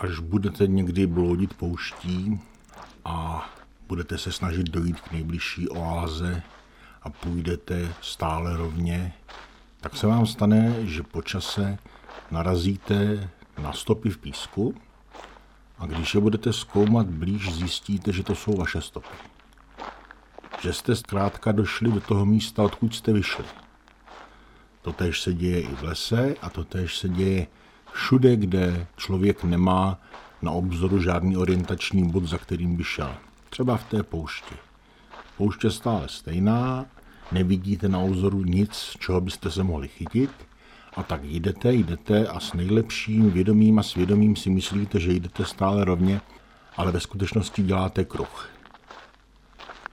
až budete někdy bloudit pouští a budete se snažit dojít k nejbližší oáze a půjdete stále rovně, tak se vám stane, že po čase narazíte na stopy v písku a když je budete zkoumat blíž, zjistíte, že to jsou vaše stopy. Že jste zkrátka došli do toho místa, odkud jste vyšli. Totež se děje i v lese a totež se děje všude, kde člověk nemá na obzoru žádný orientační bod, za kterým by šel. Třeba v té poušti. Pouště stále stejná, nevidíte na obzoru nic, čeho byste se mohli chytit, a tak jdete, jdete a s nejlepším vědomím a svědomím si myslíte, že jdete stále rovně, ale ve skutečnosti děláte kruh.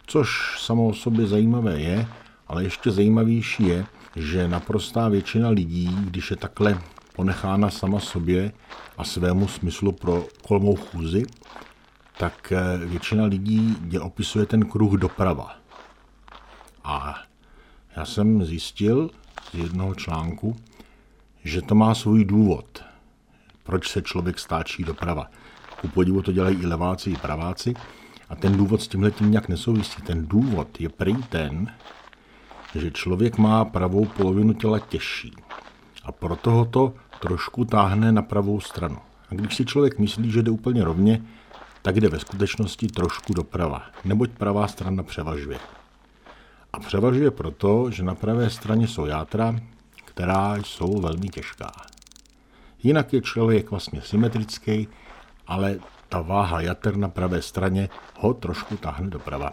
Což samo o sobě zajímavé je, ale ještě zajímavější je, že naprostá většina lidí, když je takhle ponechána sama sobě a svému smyslu pro kolmou chůzi, tak eh, většina lidí je opisuje ten kruh doprava. A já jsem zjistil z jednoho článku, že to má svůj důvod, proč se člověk stáčí doprava. Ku podivu to dělají i leváci, i praváci. A ten důvod s tímhle tím nějak nesouvisí. Ten důvod je prý ten, že člověk má pravou polovinu těla těžší. A proto ho to trošku táhne na pravou stranu. A když si člověk myslí, že jde úplně rovně, tak jde ve skutečnosti trošku doprava, neboť pravá strana převažuje. A převažuje proto, že na pravé straně jsou játra, která jsou velmi těžká. Jinak je člověk vlastně symetrický, ale ta váha jater na pravé straně ho trošku táhne doprava.